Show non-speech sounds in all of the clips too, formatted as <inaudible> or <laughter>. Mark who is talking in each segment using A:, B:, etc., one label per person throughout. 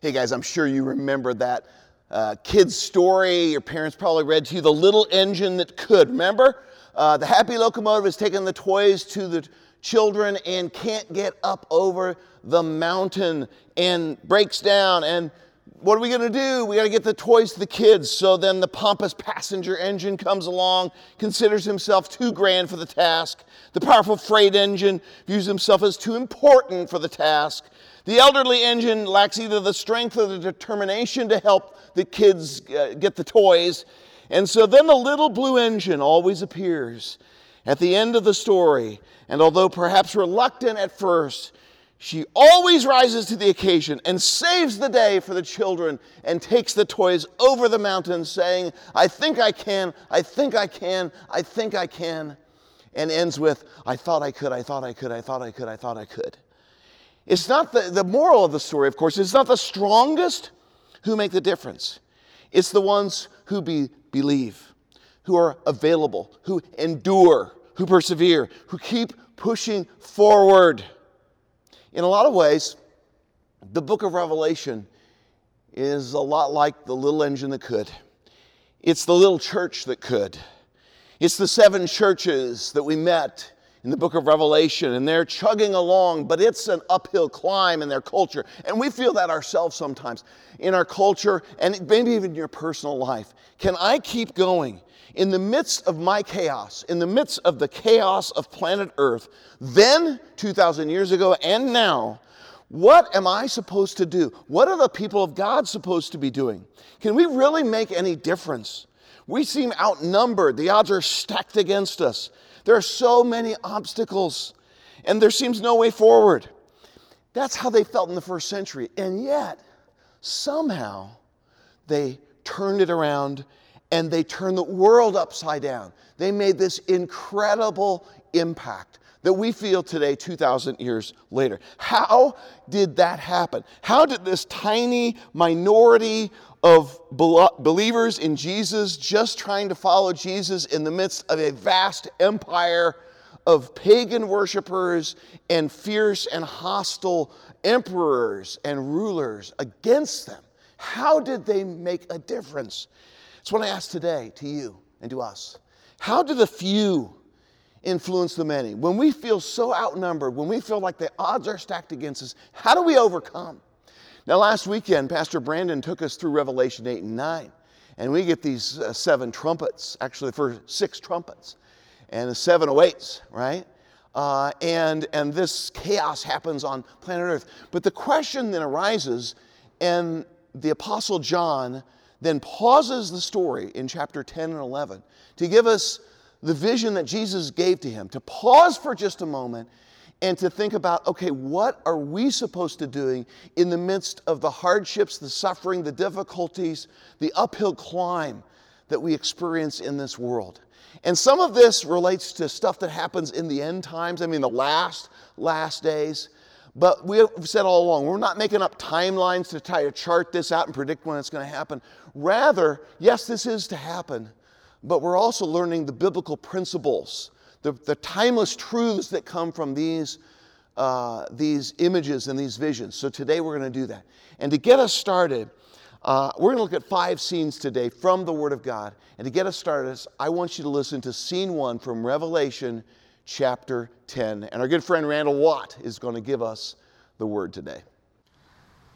A: Hey guys, I'm sure you remember that uh, kid's story. Your parents probably read to you the little engine that could. Remember? Uh, the happy locomotive is taking the toys to the children and can't get up over the mountain and breaks down. And what are we going to do? We got to get the toys to the kids. So then the pompous passenger engine comes along, considers himself too grand for the task. The powerful freight engine views himself as too important for the task. The elderly engine lacks either the strength or the determination to help the kids uh, get the toys. And so then the little blue engine always appears at the end of the story. And although perhaps reluctant at first, she always rises to the occasion and saves the day for the children and takes the toys over the mountain, saying, I think I can, I think I can, I think I can. And ends with, I thought I could, I thought I could, I thought I could, I thought I could. It's not the, the moral of the story, of course, it's not the strongest who make the difference. It's the ones who be, believe, who are available, who endure, who persevere, who keep pushing forward. In a lot of ways, the book of Revelation is a lot like the little engine that could. It's the little church that could. It's the seven churches that we met in the book of Revelation, and they're chugging along, but it's an uphill climb in their culture. And we feel that ourselves sometimes in our culture and maybe even in your personal life. Can I keep going? In the midst of my chaos, in the midst of the chaos of planet Earth, then 2,000 years ago and now, what am I supposed to do? What are the people of God supposed to be doing? Can we really make any difference? We seem outnumbered. The odds are stacked against us. There are so many obstacles, and there seems no way forward. That's how they felt in the first century. And yet, somehow, they turned it around and they turned the world upside down. They made this incredible impact that we feel today, 2,000 years later. How did that happen? How did this tiny minority of believers in Jesus just trying to follow Jesus in the midst of a vast empire of pagan worshipers and fierce and hostile emperors and rulers against them? How did they make a difference? It's what I ask today to you and to us. How do the few influence the many? When we feel so outnumbered, when we feel like the odds are stacked against us, how do we overcome? Now, last weekend, Pastor Brandon took us through Revelation 8 and 9, and we get these uh, seven trumpets, actually, the first six trumpets, and the seven awaits, right? Uh, and, and this chaos happens on planet Earth. But the question then arises, and the Apostle John then pauses the story in chapter 10 and 11 to give us the vision that Jesus gave to him, to pause for just a moment and to think about okay, what are we supposed to do in the midst of the hardships, the suffering, the difficulties, the uphill climb that we experience in this world? And some of this relates to stuff that happens in the end times, I mean, the last, last days. But we have said all along, we're not making up timelines to try to chart this out and predict when it's going to happen. Rather, yes, this is to happen, but we're also learning the biblical principles, the, the timeless truths that come from these, uh, these images and these visions. So today we're going to do that. And to get us started, uh, we're going to look at five scenes today from the Word of God. And to get us started, I want you to listen to scene one from Revelation chapter 10. And our good friend Randall Watt is going to give us the Word today.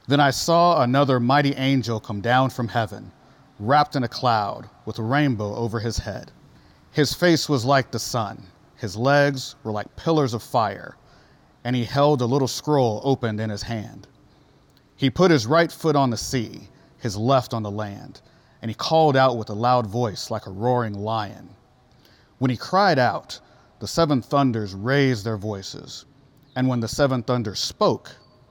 B: Then I saw another mighty angel come down from heaven wrapped in a cloud, with a rainbow over his head. His face was like the sun, his legs were like pillars of fire, and he held a little scroll opened in his hand. He put his right foot on the sea, his left on the land, and he called out with a loud voice like a roaring lion. When he cried out, the seven thunders raised their voices. And when the seven thunders spoke,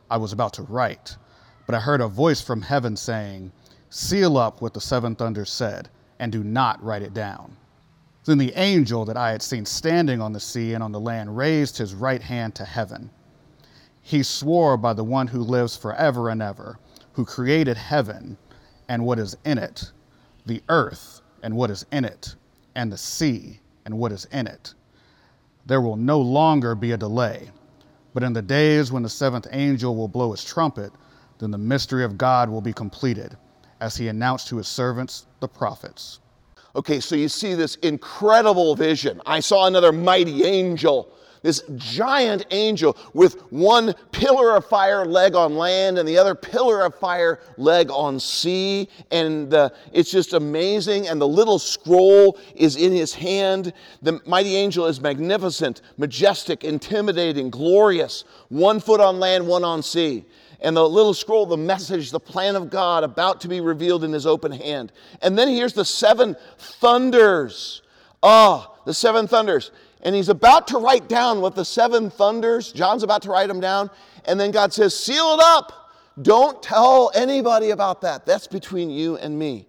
B: I was about to write, but I heard a voice from heaven saying, Seal up what the seven thunders said, and do not write it down. Then the angel that I had seen standing on the sea and on the land raised his right hand to heaven. He swore by the one who lives forever and ever, who created heaven and what is in it, the earth and what is in it, and the sea and what is in it. There will no longer be a delay, but in the days when the seventh angel will blow his trumpet, then the mystery of God will be completed, as he announced to his servants, the prophets.
A: Okay, so you see this incredible vision. I saw another mighty angel this giant angel with one pillar of fire leg on land and the other pillar of fire leg on sea. And it's just amazing. And the little scroll is in his hand. The mighty angel is magnificent, majestic, intimidating, glorious. One foot on land, one on sea and the little scroll, the message, the plan of God about to be revealed in his open hand. And then here's the seven thunders. Ah, oh, the seven thunders and he's about to write down what the seven thunders, John's about to write them down, and then God says, Seal it up. Don't tell anybody about that. That's between you and me.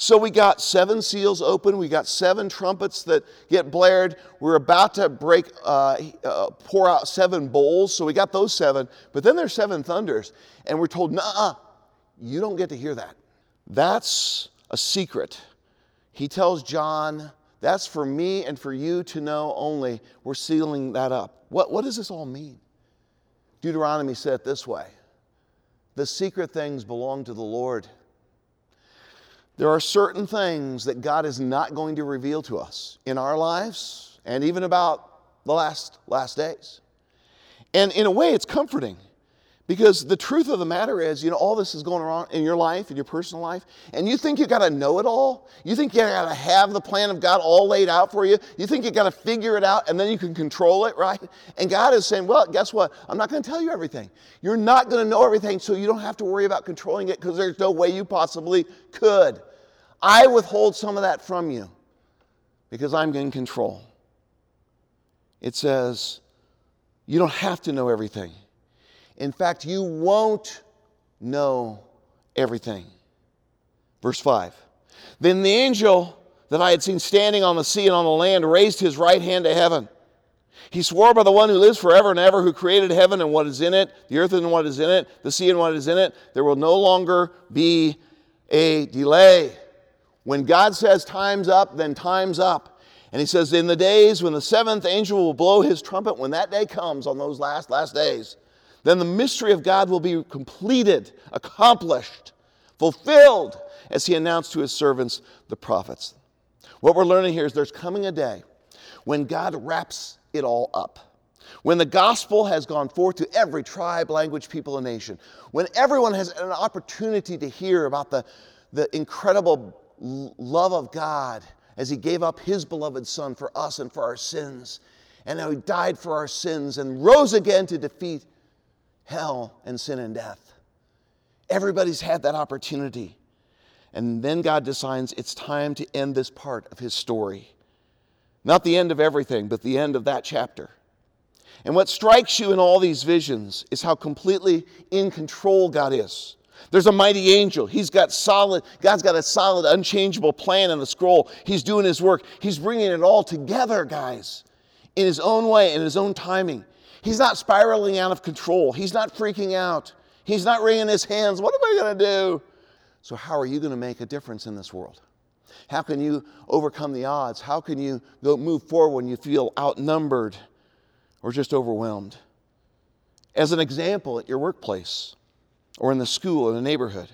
A: So we got seven seals open. We got seven trumpets that get blared. We're about to break, uh, uh, pour out seven bowls. So we got those seven. But then there's seven thunders. And we're told, nah, you don't get to hear that. That's a secret. He tells John, that's for me and for you to know only. We're sealing that up. What, what does this all mean? Deuteronomy said it this way The secret things belong to the Lord. There are certain things that God is not going to reveal to us in our lives and even about the last, last days. And in a way, it's comforting because the truth of the matter is, you know, all this is going on in your life, in your personal life, and you think you got to know it all? You think you got to have the plan of God all laid out for you? You think you got to figure it out and then you can control it, right? And God is saying, well, guess what? I'm not going to tell you everything. You're not going to know everything, so you don't have to worry about controlling it because there's no way you possibly could. I withhold some of that from you because I'm in control. It says, you don't have to know everything. In fact, you won't know everything. Verse 5 Then the angel that I had seen standing on the sea and on the land raised his right hand to heaven. He swore by the one who lives forever and ever, who created heaven and what is in it, the earth and what is in it, the sea and what is in it. There will no longer be a delay. When God says time's up, then time's up. And he says, In the days when the seventh angel will blow his trumpet, when that day comes on those last, last days, then the mystery of God will be completed, accomplished, fulfilled, as he announced to his servants, the prophets. What we're learning here is there's coming a day when God wraps it all up. When the gospel has gone forth to every tribe, language, people, and nation. When everyone has an opportunity to hear about the, the incredible love of God as he gave up his beloved son for us and for our sins. And how he died for our sins and rose again to defeat hell, and sin and death. Everybody's had that opportunity. And then God decides it's time to end this part of his story. Not the end of everything, but the end of that chapter. And what strikes you in all these visions is how completely in control God is. There's a mighty angel. He's got solid, God's got a solid, unchangeable plan in the scroll. He's doing his work. He's bringing it all together, guys, in his own way, in his own timing. He's not spiraling out of control. He's not freaking out. He's not wringing his hands. What am I going to do? So, how are you going to make a difference in this world? How can you overcome the odds? How can you go move forward when you feel outnumbered or just overwhelmed? As an example, at your workplace or in the school, in the neighborhood,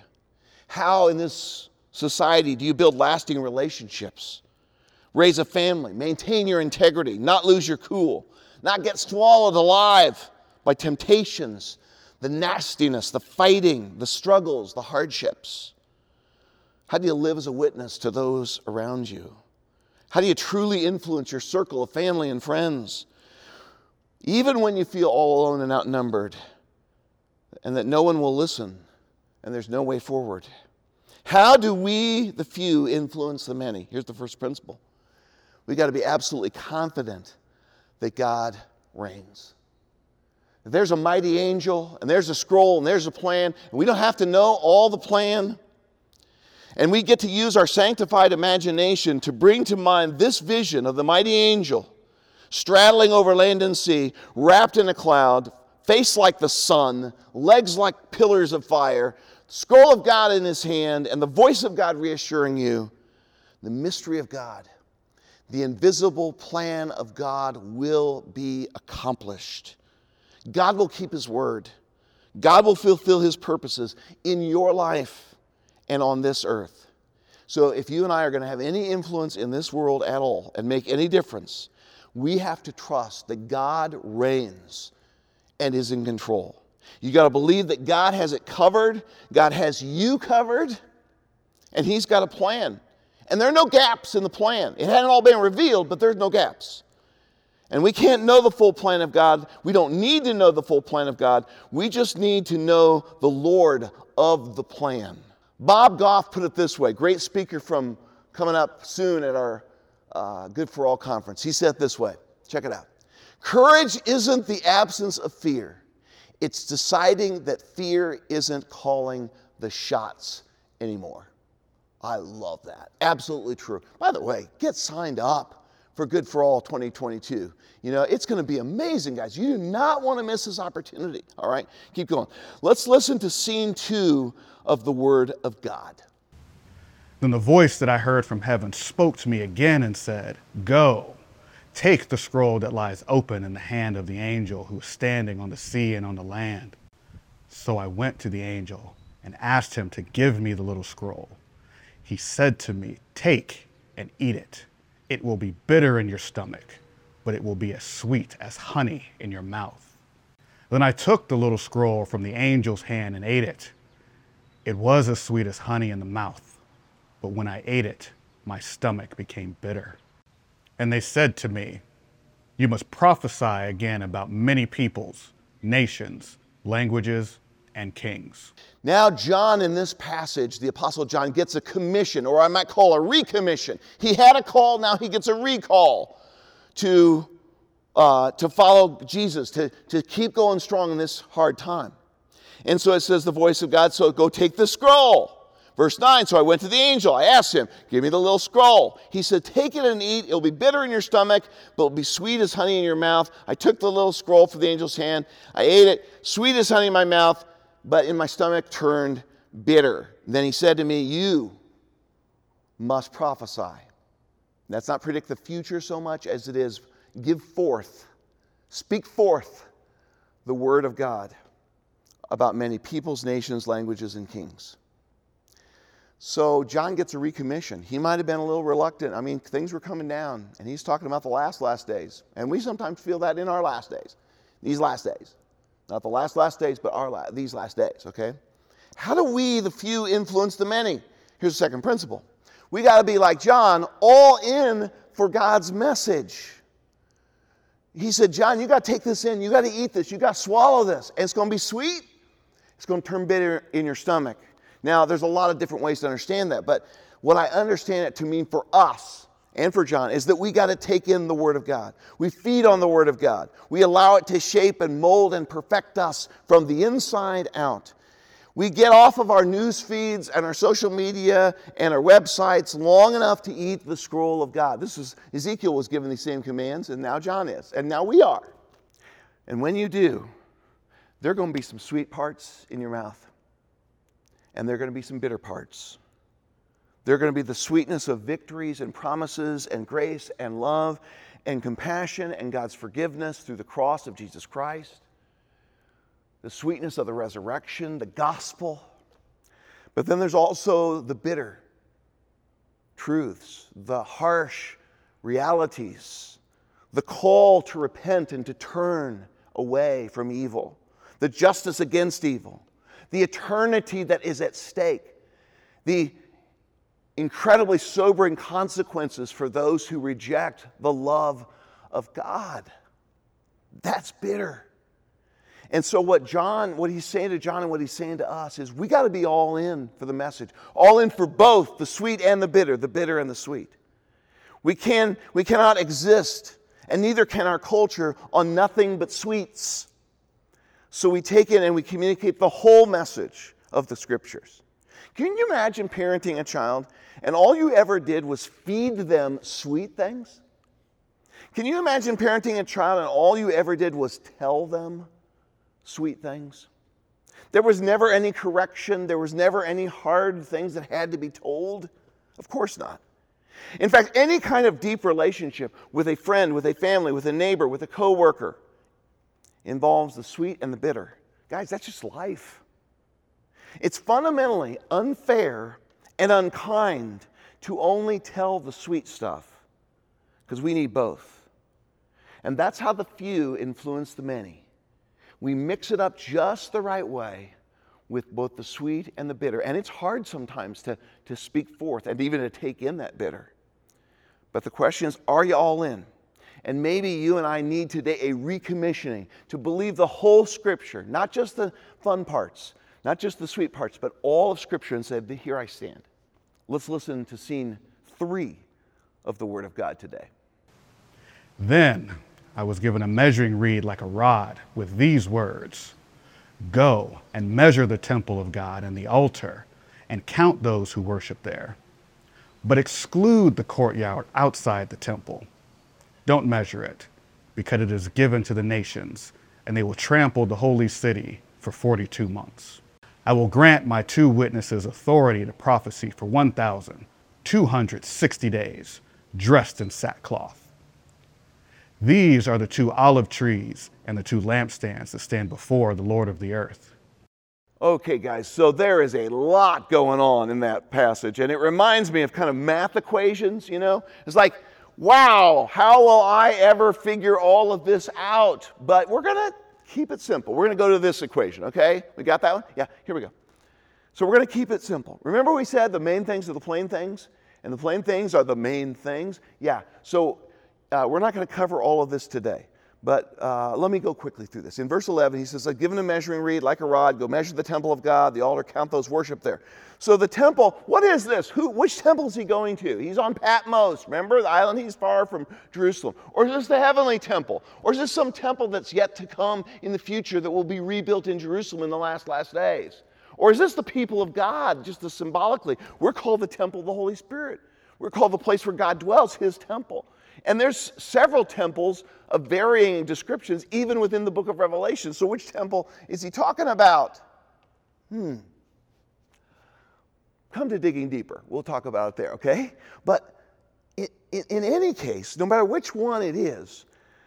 A: how in this society do you build lasting relationships? Raise a family, maintain your integrity, not lose your cool, not get swallowed alive by temptations, the nastiness, the fighting, the struggles, the hardships? How do you live as a witness to those around you? How do you truly influence your circle of family and friends? Even when you feel all alone and outnumbered, and that no one will listen, and there's no way forward. How do we, the few, influence the many? Here's the first principle we got to be absolutely confident that God reigns. If there's a mighty angel, and there's a scroll, and there's a plan, and we don't have to know all the plan, and we get to use our sanctified imagination to bring to mind this vision of the mighty angel straddling over land and sea, wrapped in a cloud, face like the sun, legs like pillars of fire, scroll of God in his hand, and the voice of God reassuring you the mystery of God the invisible plan of God will be accomplished. God will keep his word. God will fulfill his purposes in your life and on this earth. So if you and I are going to have any influence in this world at all and make any difference, we have to trust that God reigns and is in control. You got to believe that God has it covered, God has you covered, and He's got a plan. And there are no gaps in the plan. It hadn't all been revealed, but there's no gaps. And we can't know the full plan of God. We don't need to know the full plan of God. We just need to know the Lord of the plan. Bob Goff put it this way great speaker from coming up soon at our uh, Good for All conference. He said this way check it out. Courage isn't the absence of fear, it's deciding that fear isn't calling the shots anymore. I love that. Absolutely true. By the way, get signed up for Good for All 2022. You know, it's going to be amazing, guys. You do not want to miss this opportunity. All right, keep going. Let's listen to scene two of the Word of God.
B: Then the voice that I heard from heaven spoke to me again and said, Go, take the scroll that lies open in the hand of the angel who is standing on the sea and on the land. So I went to the angel and asked him to give me the little scroll. He said to me, Take and eat it. It will be bitter in your stomach, but it will be as sweet as honey in your mouth. Then I took the little scroll from the angel's hand and ate it. It was as sweet as honey in the mouth but when I ate it, my stomach became bitter. And they said to me, You must prophesy again about many peoples, nations, languages, and kings.
A: Now, John, in this passage, the Apostle John gets a commission, or I might call a recommission. He had a call, now he gets a recall to, uh, to follow Jesus, to, to keep going strong in this hard time. And so it says, the voice of God, so go take the scroll. Verse 9 So I went to the angel. I asked him, Give me the little scroll. He said, Take it and eat. It'll be bitter in your stomach, but it'll be sweet as honey in your mouth. I took the little scroll from the angel's hand. I ate it, sweet as honey in my mouth, but in my stomach turned bitter. Then he said to me, You must prophesy. That's not predict the future so much as it is give forth, speak forth the word of God about many peoples, nations, languages, and kings. So John gets a recommission. He might have been a little reluctant. I mean, things were coming down, and he's talking about the last, last days. And we sometimes feel that in our last days, these last days. Not the last, last days, but our la- these last days, okay? How do we, the few, influence the many? Here's the second principle we got to be like John, all in for God's message. He said, John, you got to take this in. You got to eat this. You got to swallow this. And it's going to be sweet. It's going to turn bitter in your stomach. Now, there's a lot of different ways to understand that, but what I understand it to mean for us and for John is that we got to take in the Word of God. We feed on the Word of God. We allow it to shape and mold and perfect us from the inside out. We get off of our news feeds and our social media and our websites long enough to eat the scroll of God. This is Ezekiel was given these same commands, and now John is, and now we are. And when you do, there are going to be some sweet parts in your mouth and there are going to be some bitter parts. There are going to be the sweetness of victories and promises and grace and love and compassion and God's forgiveness through the cross of Jesus Christ, the sweetness of the resurrection, the gospel. But then there's also the bitter truths, the harsh realities, the call to repent and to turn away from evil, the justice against evil, the eternity that is at stake, the incredibly sobering consequences for those who reject the love of God. That's bitter. And so, what John, what he's saying to John and what he's saying to us is we got to be all in for the message, all in for both the sweet and the bitter, the bitter and the sweet. We, can, we cannot exist, and neither can our culture, on nothing but sweets. So we take it and we communicate the whole message of the scriptures. Can you imagine parenting a child and all you ever did was feed them sweet things? Can you imagine parenting a child and all you ever did was tell them sweet things? There was never any correction, there was never any hard things that had to be told? Of course not. In fact, any kind of deep relationship with a friend, with a family, with a neighbor, with a coworker, involves the sweet and the bitter, Guys, that's just life. It's fundamentally unfair and unkind to only tell the sweet stuff because we need both. And that's how the few influence the many. We mix it up just the right way with both the sweet and the bitter. And it's hard sometimes to, to speak forth and even to take in that bitter. But the question is are you all in? And maybe you and I need today a recommissioning to believe the whole Scripture, not just the fun parts, not just the sweet parts, but all of Scripture and say, Here I stand. Let's listen to scene three of the Word of God today.
B: Then I was given a measuring reed like a rod with these words Go and measure the temple of God and the altar, and count those who worship there. But exclude the courtyard outside the temple. Don't measure it, because it is given to the nations, and they will trample the holy city for 42 months. I will grant my two witnesses authority to prophecy for 1,260 days, dressed in sackcloth. These are the two olive trees and the two lampstands that stand before the Lord of the earth.
A: Okay, guys, so there is a lot going on in that passage, and it reminds me of kind of math equations, you know? It's like, wow, how will I ever figure all of this out? But we're going to keep it simple. We're going to go to this equation, okay? We got that one? Yeah, here we go. So we're going to keep it simple. Remember, we said the main things are the plain things, and the plain things are the main things? Yeah, so uh, we're not going to cover all of this today. But uh, let me go quickly through this. In verse 11, he says, I've given a measuring reed like a rod. Go measure the temple of God, the altar, count those worship there. So the temple, what is this? Who, which temple is he going to? He's on Patmos. Remember the island? He's far from Jerusalem. Or is this the heavenly temple? Or is this some temple that's yet to come in the future that will be rebuilt in Jerusalem in the last, last days? Or is this the people of God, just as symbolically? We're called the temple of the Holy Spirit. We're called the place where God dwells, his temple. And there's several temples of varying descriptions, even within the book of Revelation. So, which temple is he talking about? Hmm. Come to digging deeper. We'll talk about it there, okay? But in, in, in any case, no matter which one it is,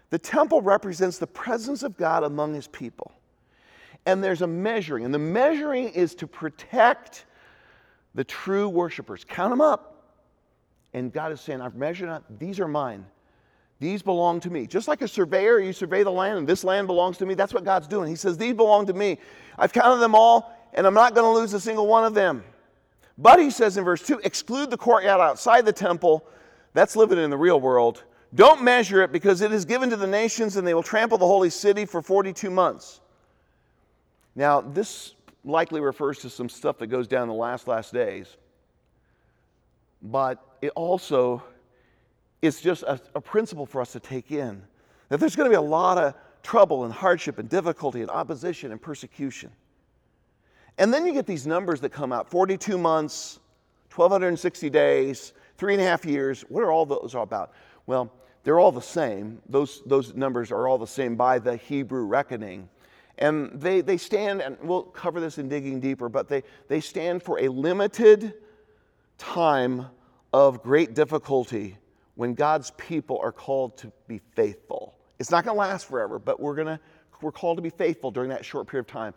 A: the temple represents the presence of God among his people. And there's a measuring, and the measuring is to protect the true worshipers. Count them up. And God is saying, I've measured out, these are mine. These belong to me. Just like a surveyor, you survey the land, and this land belongs to me. That's what God's doing. He says, These belong to me. I've counted them all, and I'm not going to lose a single one of them. But he says in verse 2 exclude the courtyard outside the temple. That's living in the real world. Don't measure it because it is given to the nations, and they will trample the holy city for 42 months. Now, this likely refers to some stuff that goes down the last, last days. But it also is just a, a principle for us to take in that there's going to be a lot of trouble and hardship and difficulty and opposition and persecution. And then you get these numbers that come out 42 months, 1,260 days, three and a half years. What are all those all about? Well, they're all the same. Those, those numbers are all the same by the Hebrew reckoning. And they, they stand, and we'll cover this in digging deeper, but they, they stand for a limited time of great difficulty when God's people are called to be faithful. It's not going to last forever, but we're going to we're called to be faithful during that short period of time.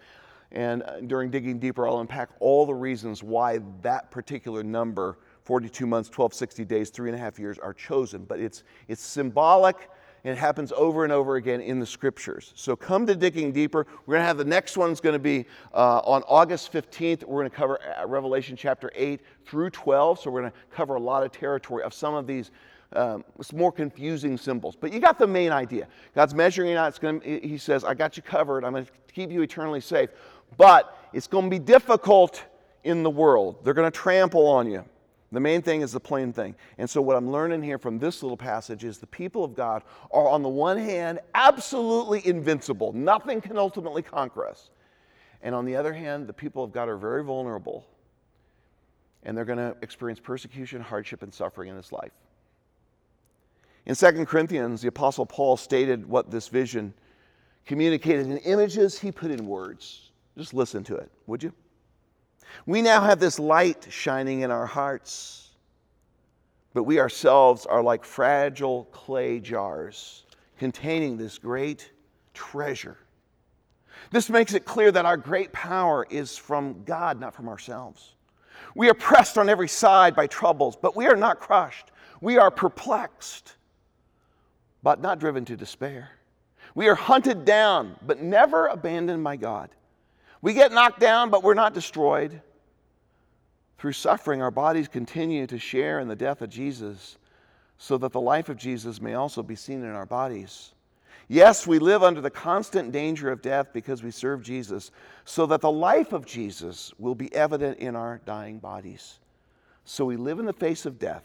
A: And uh, during digging deeper, I'll unpack all the reasons why that particular number 42 months, 1260 days, three and a half years are chosen. But it's, it's symbolic and it happens over and over again in the scriptures. So come to digging deeper. We're going to have the next one's going to be uh, on August 15th. We're going to cover uh, Revelation chapter 8 through 12. So we're going to cover a lot of territory of some of these um, more confusing symbols. But you got the main idea. God's measuring out. To, he says, I got you covered. I'm going to keep you eternally safe. But it's going to be difficult in the world. They're going to trample on you. The main thing is the plain thing. And so, what I'm learning here from this little passage is the people of God are, on the one hand, absolutely invincible. Nothing can ultimately conquer us. And on the other hand, the people of God are very vulnerable. And they're going to experience persecution, hardship, and suffering in this life. In 2 Corinthians, the Apostle Paul stated what this vision communicated in images, he put in words. Just listen to it, would you? We now have this light shining in our hearts, but we ourselves are like fragile clay jars containing this great treasure. This makes it clear that our great power is from God, not from ourselves. We are pressed on every side by troubles, but we are not crushed. We are perplexed, but not driven to despair. We are hunted down, but never abandoned by God. We get knocked down, but we're not destroyed. Through suffering, our bodies continue to share in the death of Jesus, so that the life of Jesus may also be seen in our bodies. Yes, we live under the constant danger of death because we serve Jesus, so that the life of Jesus will be evident in our dying bodies. So we live in the face of death,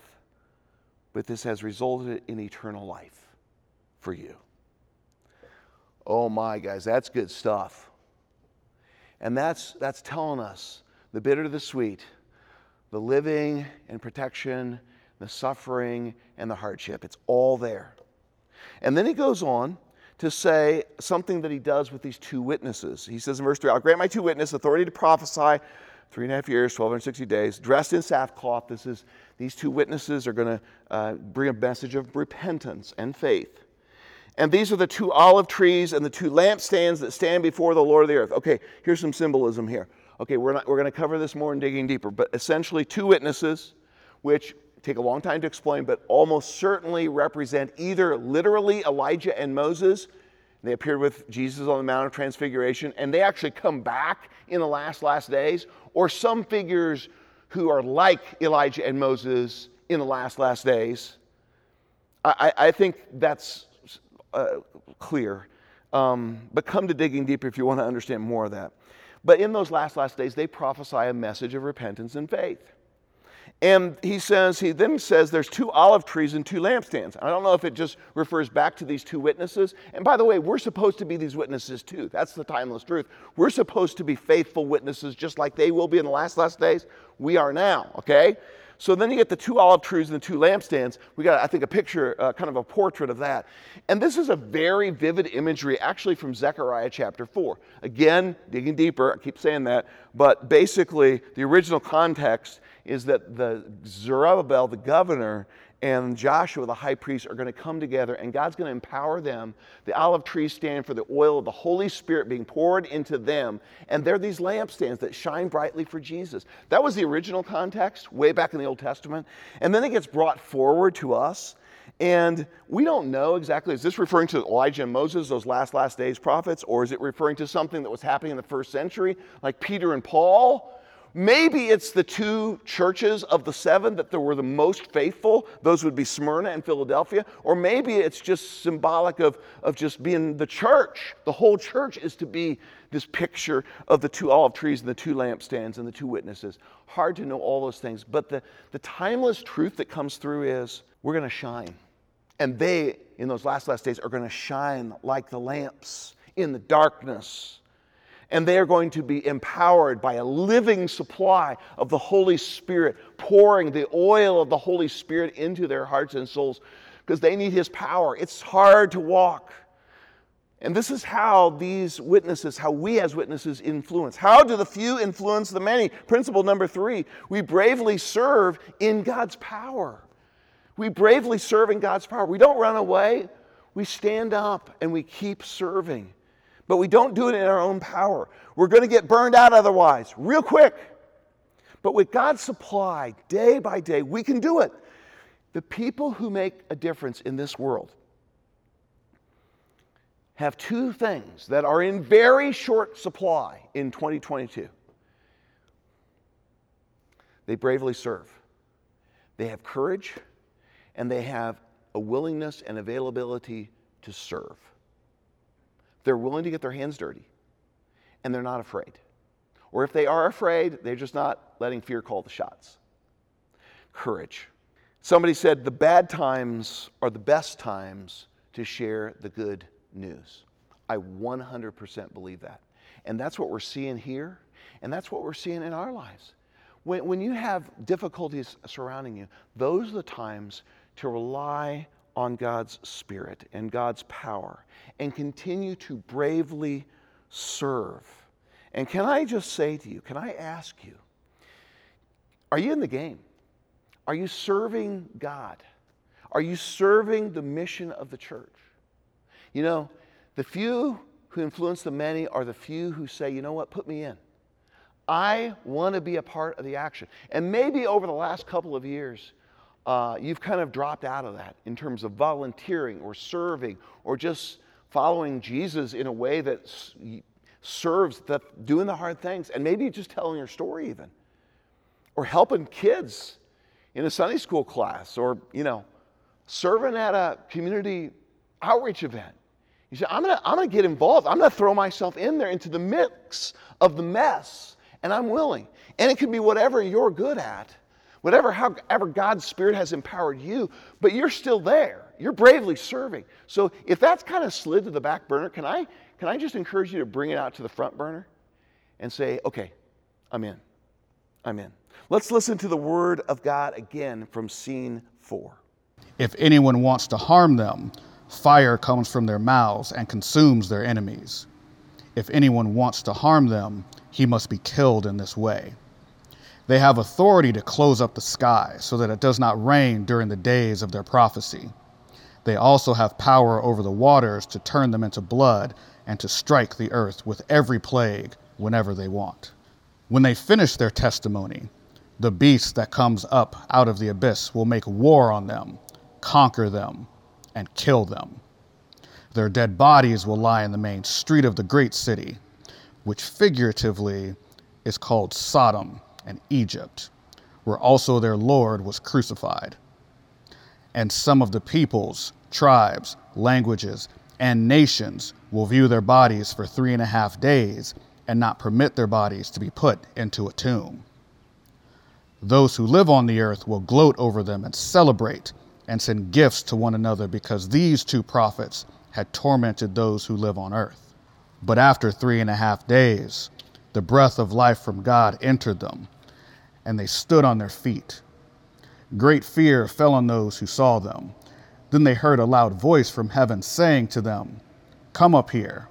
A: but this has resulted in eternal life for you. Oh my, guys, that's good stuff. And that's, that's telling us the bitter to the sweet, the living and protection, the suffering and the hardship. It's all there. And then he goes on to say something that he does with these two witnesses. He says in verse 3 I'll grant my two witnesses authority to prophesy three and a half years, 1260 days, dressed in sackcloth. This is, these two witnesses are going to uh, bring a message of repentance and faith. And these are the two olive trees and the two lampstands that stand before the Lord of the earth. Okay, here's some symbolism here. Okay, we're, not, we're going to cover this more in digging deeper, but essentially, two witnesses, which take a long time to explain, but almost certainly represent either literally Elijah and Moses. They appeared with Jesus on the Mount of Transfiguration, and they actually come back in the last, last days, or some figures who are like Elijah and Moses in the last, last days. I, I think that's uh, clear. Um, but come to digging deeper if you want to understand more of that. But in those last, last days, they prophesy a message of repentance and faith. And he says, he then says there's two olive trees and two lampstands. I don't know if it just refers back to these two witnesses. And by the way, we're supposed to be these witnesses too. That's the timeless truth. We're supposed to be faithful witnesses just like they will be in the last, last days. We are now, okay? So then you get the two olive trees and the two lampstands. We got, I think, a picture, uh, kind of a portrait of that. And this is a very vivid imagery, actually, from Zechariah chapter 4. Again, digging deeper, I keep saying that, but basically, the original context is that the Zerubbabel, the governor, and Joshua, the high priest, are going to come together and God's going to empower them. The olive trees stand for the oil of the Holy Spirit being poured into them, and they're these lampstands that shine brightly for Jesus. That was the original context way back in the Old Testament. And then it gets brought forward to us. And we don't know exactly, is this referring to Elijah and Moses, those last, last days prophets, or is it referring to something that was happening in the first century, like Peter and Paul? Maybe it's the two churches of the seven that there were the most faithful. Those would be Smyrna and Philadelphia. Or maybe it's just symbolic of, of just being the church. The whole church is to be this picture of the two olive trees and the two lampstands and the two witnesses. Hard to know all those things. But the, the timeless truth that comes through is we're going to shine. And they, in those last, last days, are going to shine like the lamps in the darkness and they are going to be empowered by a living supply of the Holy Spirit, pouring the oil of the Holy Spirit into their hearts and souls because they need His power. It's hard to walk. And this is how these witnesses, how we as witnesses influence. How do the few influence the many? Principle number three we bravely serve in God's power. We bravely serve in God's power. We don't run away, we stand up and we keep serving but we don't do it in our own power. We're going to get burned out otherwise, real quick. But with God's supply, day by day, we can do it. The people who make a difference in this world have two things that are in very short supply in 2022 they bravely serve, they have courage, and they have a willingness and availability to serve. They're willing to get their hands dirty and they're not afraid. Or if they are afraid, they're just not letting fear call the shots. Courage. Somebody said the bad times are the best times to share the good news. I 100% believe that. And that's what we're seeing here, and that's what we're seeing in our lives. When, when you have difficulties surrounding you, those are the times to rely on God's Spirit and God's power and continue to bravely serve. And can I just say to you, can I ask you, are you in the game? Are you serving God? Are you serving the mission of the church? You know, the few who influence the many are the few who say, you know what, put me in. I want to be a part of the action. And maybe over the last couple of years, uh, you've kind of dropped out of that in terms of volunteering or serving or just following Jesus in a way that serves the, doing the hard things and maybe just telling your story even or helping kids in a Sunday school class or, you know, serving at a community outreach event. You say, I'm gonna, I'm gonna get involved. I'm gonna throw myself in there into the mix of the mess, and I'm willing. And it can be whatever you're good at, whatever, however God's Spirit has empowered you, but you're still there. You're bravely serving. So if that's kind of slid to the back burner, can I, can I just encourage you to bring it out to the front burner and say, okay, I'm in. I'm in. Let's listen to the word of God again from scene four.
B: If anyone wants to harm them, fire comes from their mouths and consumes their enemies. If anyone wants to harm them, he must be killed in this way. They have authority to close up the sky so that it does not rain during the days of their prophecy. They also have power over the waters to turn them into blood and to strike the earth with every plague whenever they want. When they finish their testimony, the beast that comes up out of the abyss will make war on them, conquer them, and kill them. Their dead bodies will lie in the main street of the great city, which figuratively is called Sodom and Egypt, where also their Lord was crucified. And some of the peoples, tribes, languages, and nations will view their bodies for three and a half days and not permit their bodies to be put into a tomb. Those who live on the earth will gloat over them and celebrate and send gifts to one another because these two prophets had tormented those who live on earth. But after three and a half days, the breath of life from God entered them, and they stood on their feet. Great fear fell on those who saw them. Then they heard a loud voice from heaven saying to them, Come up here.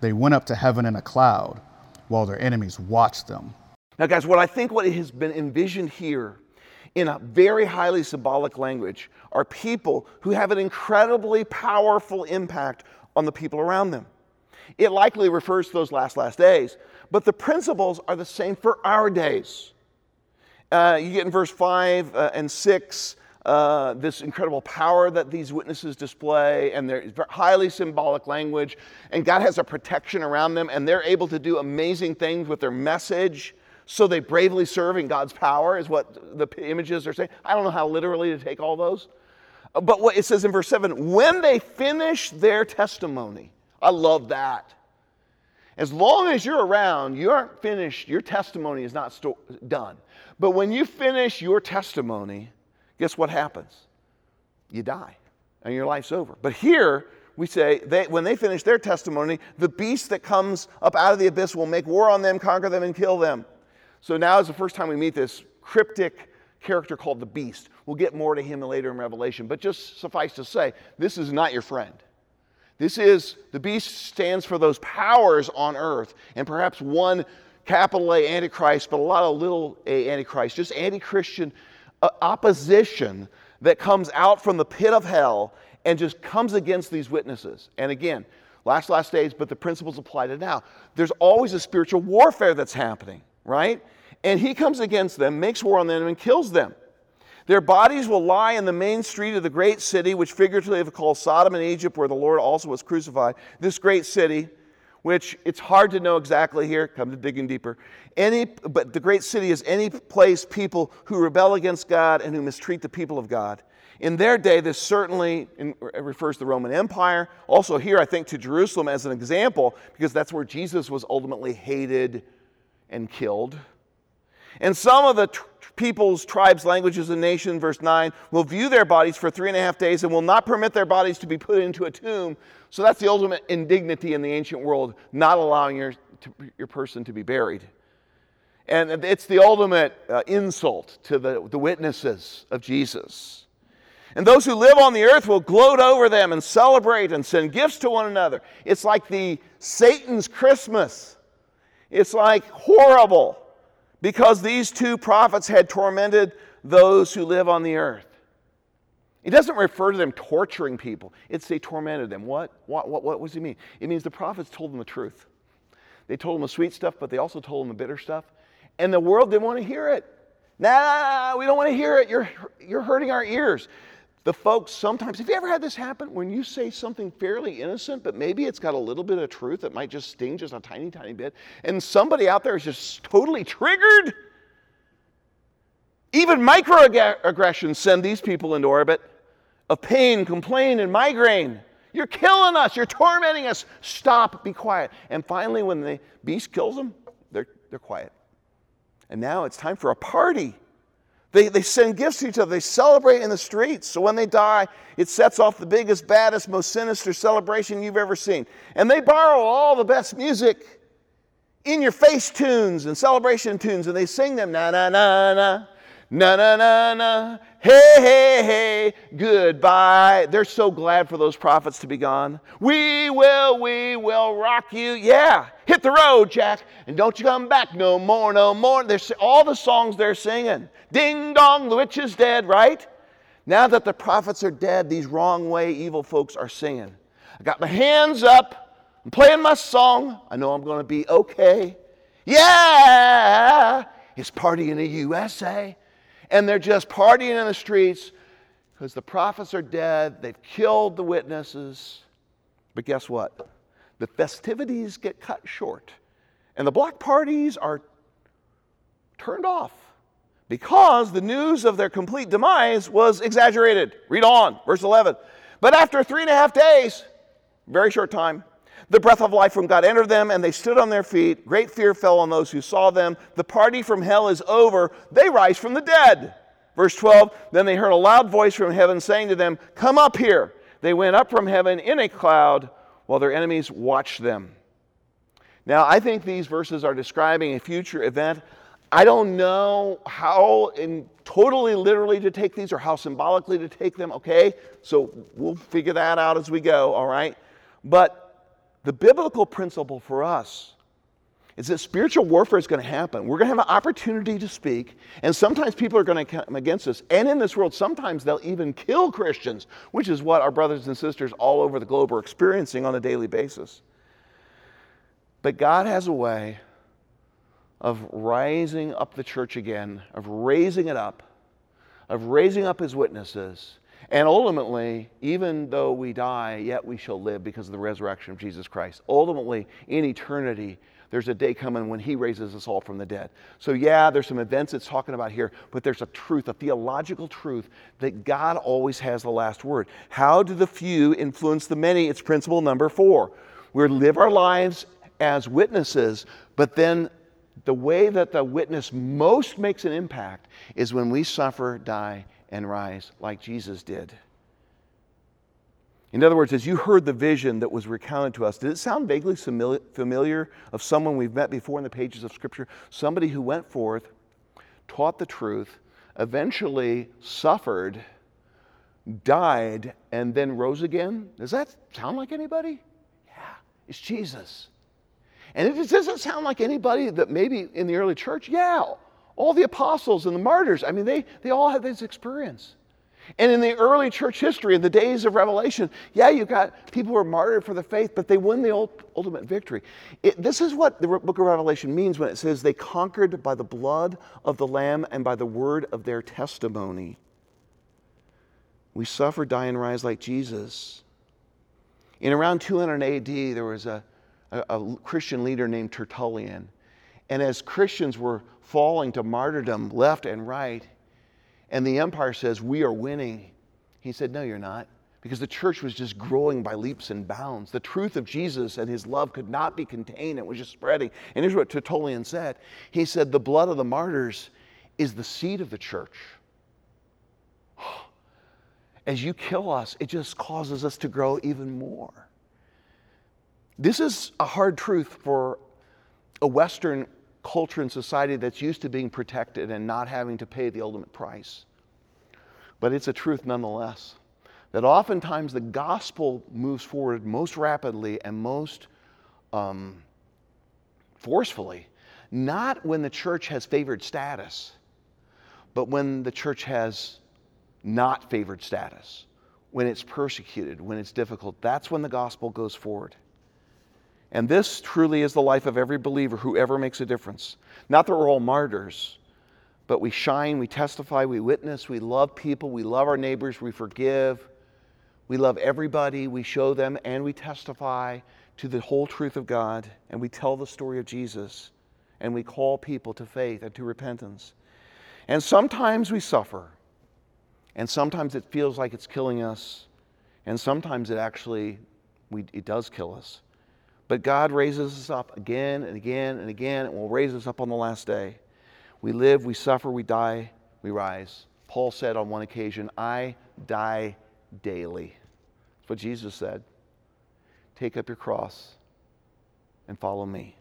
B: They went up to heaven in a cloud, while their enemies watched them.
A: Now, guys, what I think what has been envisioned here in a very highly symbolic language are people who have an incredibly powerful impact on the people around them. It likely refers to those last, last days, but the principles are the same for our days. Uh, you get in verse 5 uh, and 6 uh, this incredible power that these witnesses display, and they're highly symbolic language, and God has a protection around them, and they're able to do amazing things with their message so they bravely serve in God's power, is what the images are saying. I don't know how literally to take all those. But what it says in verse 7 when they finish their testimony, I love that. As long as you're around, you aren't finished, your testimony is not sto- done. But when you finish your testimony, guess what happens? You die and your life's over. But here, we say they, when they finish their testimony, the beast that comes up out of the abyss will make war on them, conquer them, and kill them. So now is the first time we meet this cryptic character called the beast. We'll get more to him later in Revelation, but just suffice to say, this is not your friend. This is, the beast stands for those powers on earth, and perhaps one capital A Antichrist, but a lot of little a Antichrist, just anti Christian uh, opposition that comes out from the pit of hell and just comes against these witnesses. And again, last, last days, but the principles apply to now. There's always a spiritual warfare that's happening right? And he comes against them, makes war on them, and kills them. Their bodies will lie in the main street of the great city, which figuratively is called Sodom and Egypt, where the Lord also was crucified. This great city, which it's hard to know exactly here, come to digging deeper. Any, but the great city is any place people who rebel against God and who mistreat the people of God. In their day, this certainly refers to the Roman Empire. Also, here, I think to Jerusalem as an example, because that's where Jesus was ultimately hated and killed. And some of the t- peoples, tribes, languages, and nations, verse 9, will view their bodies for three and a half days and will not permit their bodies to be put into a tomb. So that's the ultimate indignity in the ancient world, not allowing your, to, your person to be buried. And it's the ultimate uh, insult to the, the witnesses of Jesus. And those who live on the earth will gloat over them and celebrate and send gifts to one another. It's like the Satan's Christmas. It's like horrible because these two prophets had tormented those who live on the earth. It doesn't refer to them torturing people. It's they tormented them. What? What, what, what does he mean? It means the prophets told them the truth. They told them the sweet stuff, but they also told them the bitter stuff. And the world didn't want to hear it. Nah, we don't want to hear it. You're, you're hurting our ears. The folks sometimes, have you ever had this happen when you say something fairly innocent, but maybe it's got a little bit of truth that might just sting just a tiny, tiny bit, and somebody out there is just totally triggered? Even microaggressions send these people into orbit of pain, complaint, and migraine. You're killing us. You're tormenting us. Stop. Be quiet. And finally, when the beast kills them, they're, they're quiet. And now it's time for a party. They, they send gifts to each other. They celebrate in the streets. So when they die, it sets off the biggest, baddest, most sinister celebration you've ever seen. And they borrow all the best music in your face tunes and celebration tunes, and they sing them na na na na. Na na na na, hey, hey, hey, goodbye. They're so glad for those prophets to be gone. We will, we will rock you. Yeah, hit the road, Jack, and don't you come back no more, no more. There's all the songs they're singing. Ding dong, the witch is dead, right? Now that the prophets are dead, these wrong way evil folks are singing. I got my hands up, I'm playing my song. I know I'm going to be okay. Yeah, it's party in the USA and they're just partying in the streets because the prophets are dead, they've killed the witnesses. But guess what? The festivities get cut short, and the block parties are turned off because the news of their complete demise was exaggerated. Read on, verse 11. But after three and a half days, very short time, the breath of life from God entered them, and they stood on their feet. Great fear fell on those who saw them. The party from hell is over. They rise from the dead. Verse 12 Then they heard a loud voice from heaven saying to them, Come up here. They went up from heaven in a cloud while their enemies watched them. Now, I think these verses are describing a future event. I don't know how in totally literally to take these or how symbolically to take them, okay? So we'll figure that out as we go, all right? But the biblical principle for us is that spiritual warfare is going to happen. We're going to have an opportunity to speak, and sometimes people are going to come against us. And in this world, sometimes they'll even kill Christians, which is what our brothers and sisters all over the globe are experiencing on a daily basis. But God has a way of rising up the church again, of raising it up, of raising up his witnesses, and ultimately, even though we die, yet we shall live because of the resurrection of Jesus Christ. Ultimately, in eternity, there's a day coming when he raises us all from the dead. So, yeah, there's some events it's talking about here, but there's a truth, a theological truth that God always has the last word. How do the few influence the many? It's principle number four. We live our lives as witnesses, but then the way that the witness most makes an impact is when we suffer, die, and rise like Jesus did. In other words, as you heard the vision that was recounted to us, did it sound vaguely familiar of someone we've met before in the pages of Scripture? Somebody who went forth, taught the truth, eventually suffered, died, and then rose again? Does that sound like anybody? Yeah, it's Jesus. And if it doesn't sound like anybody that maybe in the early church, yeah, all the apostles and the martyrs, I mean, they, they all had this experience. And in the early church history, in the days of Revelation, yeah, you got people who were martyred for the faith, but they won the ultimate victory. It, this is what the book of Revelation means when it says they conquered by the blood of the Lamb and by the word of their testimony. We suffer, die, and rise like Jesus. In around 200 AD, there was a, a, a Christian leader named Tertullian. And as Christians were falling to martyrdom left and right, and the empire says, We are winning, he said, No, you're not. Because the church was just growing by leaps and bounds. The truth of Jesus and his love could not be contained, it was just spreading. And here's what Tertullian said He said, The blood of the martyrs is the seed of the church. <gasps> As you kill us, it just causes us to grow even more. This is a hard truth for a Western culture and society that's used to being protected and not having to pay the ultimate price. But it's a truth nonetheless that oftentimes the gospel moves forward most rapidly and most um, forcefully, not when the church has favored status, but when the church has not favored status, when it's persecuted, when it's difficult. That's when the gospel goes forward. And this truly is the life of every believer who ever makes a difference. Not that we're all martyrs, but we shine, we testify, we witness, we love people, we love our neighbors, we forgive, we love everybody, we show them, and we testify to the whole truth of God, and we tell the story of Jesus, and we call people to faith and to repentance. And sometimes we suffer, and sometimes it feels like it's killing us, and sometimes it actually we, it does kill us. But God raises us up again and again and again, and will raise us up on the last day. We live, we suffer, we die, we rise. Paul said on one occasion, I die daily. That's what Jesus said. Take up your cross and follow me.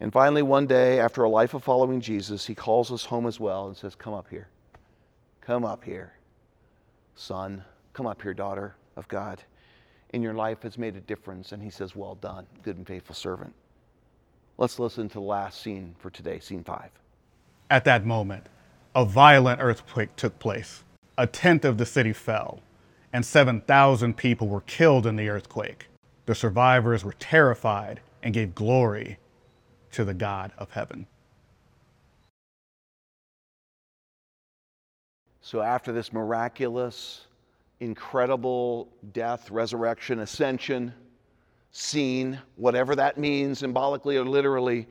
A: And finally, one day, after a life of following Jesus, he calls us home as well and says, Come up here. Come up here, son. Come up here, daughter of God. In your life has made a difference. And he says, Well done, good and faithful servant. Let's listen to the last scene for today, scene five.
B: At that moment, a violent earthquake took place. A tenth of the city fell, and 7,000 people were killed in the earthquake. The survivors were terrified and gave glory to the God of heaven.
A: So, after this miraculous, incredible death, resurrection, ascension scene, whatever that means symbolically or literally,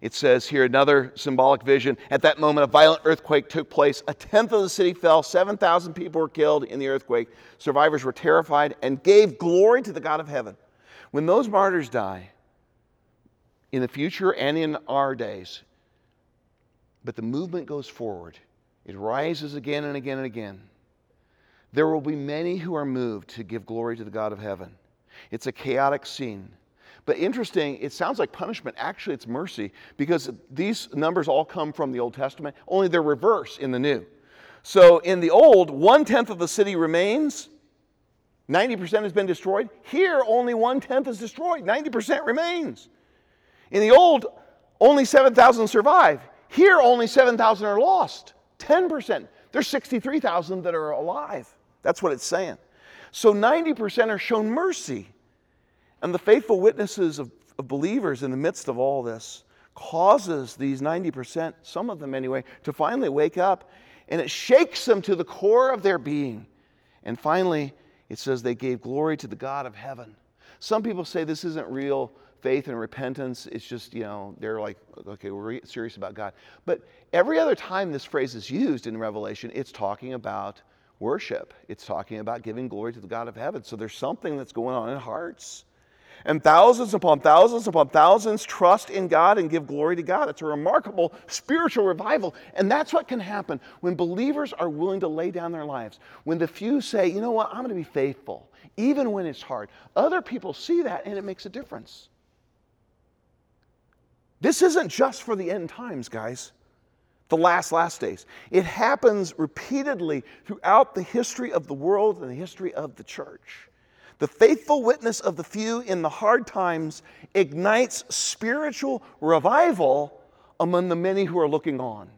A: it says here another symbolic vision. At that moment, a violent earthquake took place. A tenth of the city fell. 7,000 people were killed in the earthquake. Survivors were terrified and gave glory to the God of heaven. When those martyrs die, in the future and in our days, but the movement goes forward, it rises again and again and again. There will be many who are moved to give glory to the God of heaven. It's a chaotic scene. But interesting, it sounds like punishment. Actually, it's mercy because these numbers all come from the Old Testament, only they're reverse in the New. So in the Old, one tenth of the city remains, 90% has been destroyed. Here, only one tenth is destroyed, 90% remains. In the Old, only 7,000 survive. Here, only 7,000 are lost, 10%. There's 63,000 that are alive. That's what it's saying. So 90% are shown mercy. And the faithful witnesses of, of believers in the midst of all this causes these 90%, some of them anyway, to finally wake up and it shakes them to the core of their being. And finally, it says they gave glory to the God of heaven. Some people say this isn't real faith and repentance. It's just, you know, they're like, okay, we're serious about God. But every other time this phrase is used in Revelation, it's talking about worship, it's talking about giving glory to the God of heaven. So there's something that's going on in hearts. And thousands upon thousands upon thousands trust in God and give glory to God. It's a remarkable spiritual revival. And that's what can happen when believers are willing to lay down their lives. When the few say, you know what, I'm going to be faithful, even when it's hard. Other people see that and it makes a difference. This isn't just for the end times, guys the last, last days. It happens repeatedly throughout the history of the world and the history of the church. The faithful witness of the few in the hard times ignites spiritual revival among the many who are looking on.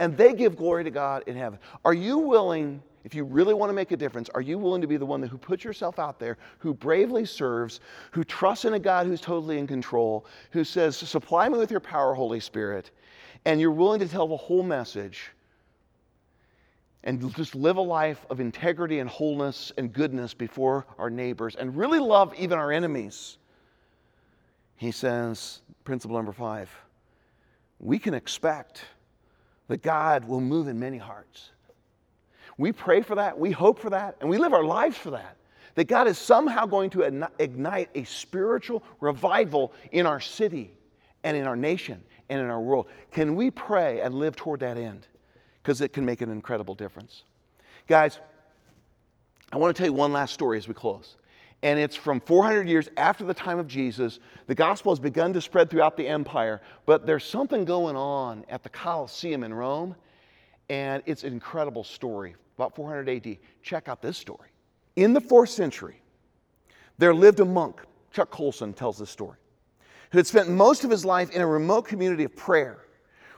A: And they give glory to God in heaven. Are you willing, if you really want to make a difference, are you willing to be the one who puts yourself out there, who bravely serves, who trusts in a God who's totally in control, who says, Supply me with your power, Holy Spirit, and you're willing to tell the whole message? and just live a life of integrity and wholeness and goodness before our neighbors and really love even our enemies. He says, principle number five, we can expect that God will move in many hearts. We pray for that, we hope for that, and we live our lives for that. That God is somehow going to ignite a spiritual revival in our city and in our nation and in our world. Can we pray and live toward that end? because it can make an incredible difference. Guys, I want to tell you one last story as we close. And it's from 400 years after the time of Jesus. The gospel has begun to spread throughout the empire, but there's something going on at the Colosseum in Rome, and it's an incredible story. About 400 AD. Check out this story. In the fourth century, there lived a monk, Chuck Colson tells this story, who had spent most of his life in a remote community of prayer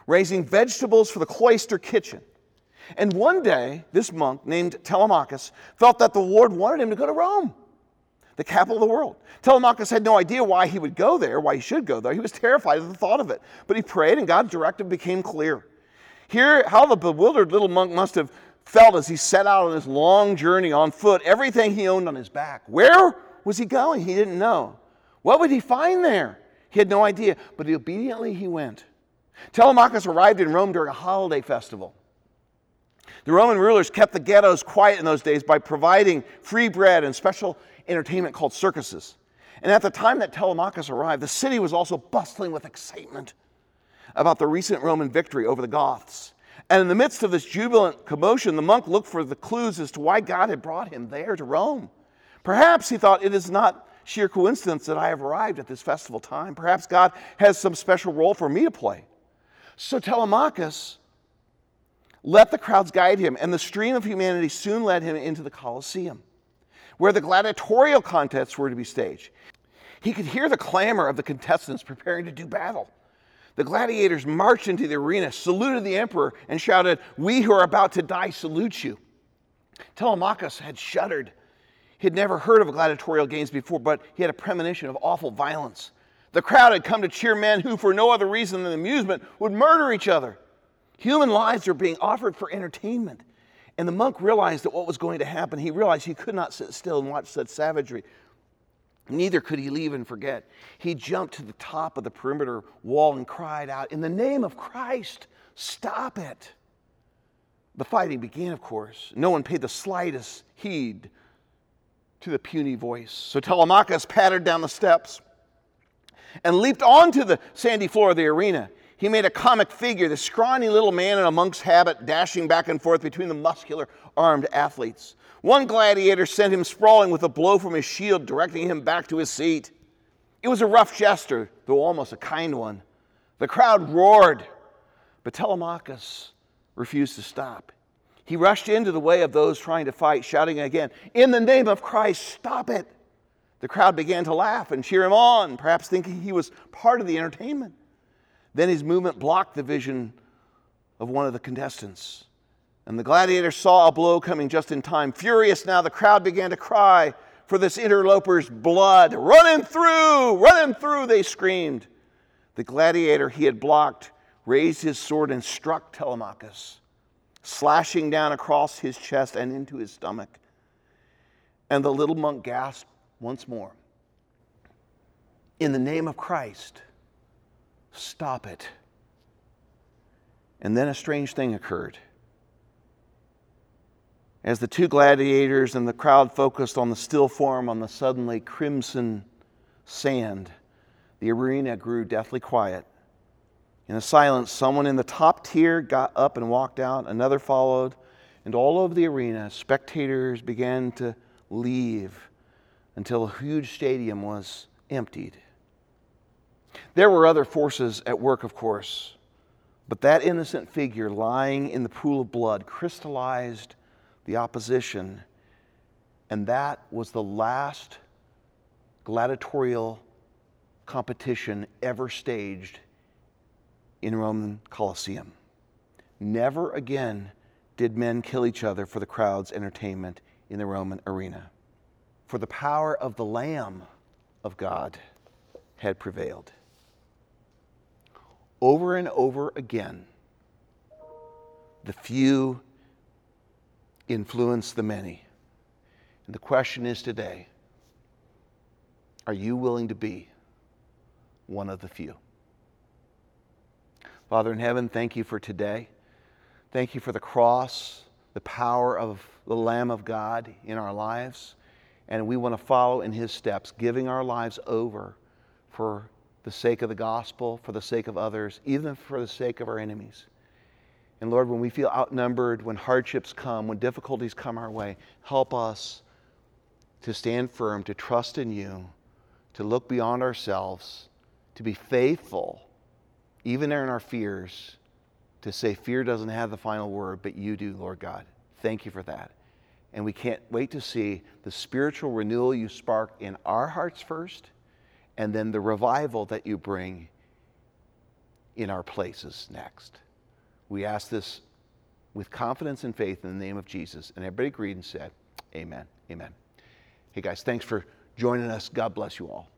A: raising vegetables for the cloister kitchen. And one day, this monk named Telemachus felt that the Lord wanted him to go to Rome, the capital of the world. Telemachus had no idea why he would go there, why he should go there. He was terrified of the thought of it. But he prayed, and God's directive became clear. Here, how the bewildered little monk must have felt as he set out on his long journey on foot, everything he owned on his back. Where was he going? He didn't know. What would he find there? He had no idea, but obediently he went. Telemachus arrived in Rome during a holiday festival. The Roman rulers kept the ghettos quiet in those days by providing free bread and special entertainment called circuses. And at the time that Telemachus arrived, the city was also bustling with excitement about the recent Roman victory over the Goths. And in the midst of this jubilant commotion, the monk looked for the clues as to why God had brought him there to Rome. Perhaps he thought it is not sheer coincidence that I have arrived at this festival time. Perhaps God has some special role for me to play. So Telemachus let the crowds guide him, and the stream of humanity soon led him into the Colosseum, where the gladiatorial contests were to be staged. He could hear the clamor of the contestants preparing to do battle. The gladiators marched into the arena, saluted the emperor, and shouted, We who are about to die salute you. Telemachus had shuddered. He had never heard of gladiatorial games before, but he had a premonition of awful violence. The crowd had come to cheer men who, for no other reason than amusement, would murder each other. Human lives were being offered for entertainment. And the monk realized that what was going to happen. He realized he could not sit still and watch such savagery. Neither could he leave and forget. He jumped to the top of the perimeter wall and cried out, In the name of Christ, stop it. The fighting began, of course. No one paid the slightest heed to the puny voice. So Telemachus pattered down the steps and leaped onto the sandy floor of the arena. He made a comic figure, the scrawny little man in a monk's habit, dashing back and forth between the muscular, armed athletes. One gladiator sent him sprawling with a blow from his shield, directing him back to his seat. It was a rough gesture, though almost a kind one. The crowd roared, but Telemachus refused to stop. He rushed into the way of those trying to fight, shouting again, In the name of Christ, stop it! The crowd began to laugh and cheer him on, perhaps thinking he was part of the entertainment. Then his movement blocked the vision of one of the contestants. And the gladiator saw a blow coming just in time. Furious now, the crowd began to cry for this interloper's blood. Run him through! Run him through! They screamed. The gladiator he had blocked raised his sword and struck Telemachus, slashing down across his chest and into his stomach. And the little monk gasped once more. In the name of Christ, stop it. And then a strange thing occurred. As the two gladiators and the crowd focused on the still form on the suddenly crimson sand, the arena grew deathly quiet. In the silence, someone in the top tier got up and walked out, another followed, and all over the arena, spectators began to leave until a huge stadium was emptied. There were other forces at work, of course, but that innocent figure lying in the pool of blood crystallized the opposition, and that was the last gladiatorial competition ever staged in Roman Colosseum. Never again did men kill each other for the crowd's entertainment in the Roman arena. For the power of the Lamb of God had prevailed. Over and over again, the few influence the many. And the question is today are you willing to be one of the few? Father in heaven, thank you for today. Thank you for the cross, the power of the Lamb of God in our lives. And we want to follow in his steps, giving our lives over for the sake of the gospel, for the sake of others, even for the sake of our enemies. And Lord, when we feel outnumbered, when hardships come, when difficulties come our way, help us to stand firm, to trust in you, to look beyond ourselves, to be faithful, even in our fears, to say fear doesn't have the final word, but you do, Lord God. Thank you for that. And we can't wait to see the spiritual renewal you spark in our hearts first, and then the revival that you bring in our places next. We ask this with confidence and faith in the name of Jesus. And everybody agreed and said, Amen. Amen. Hey guys, thanks for joining us. God bless you all.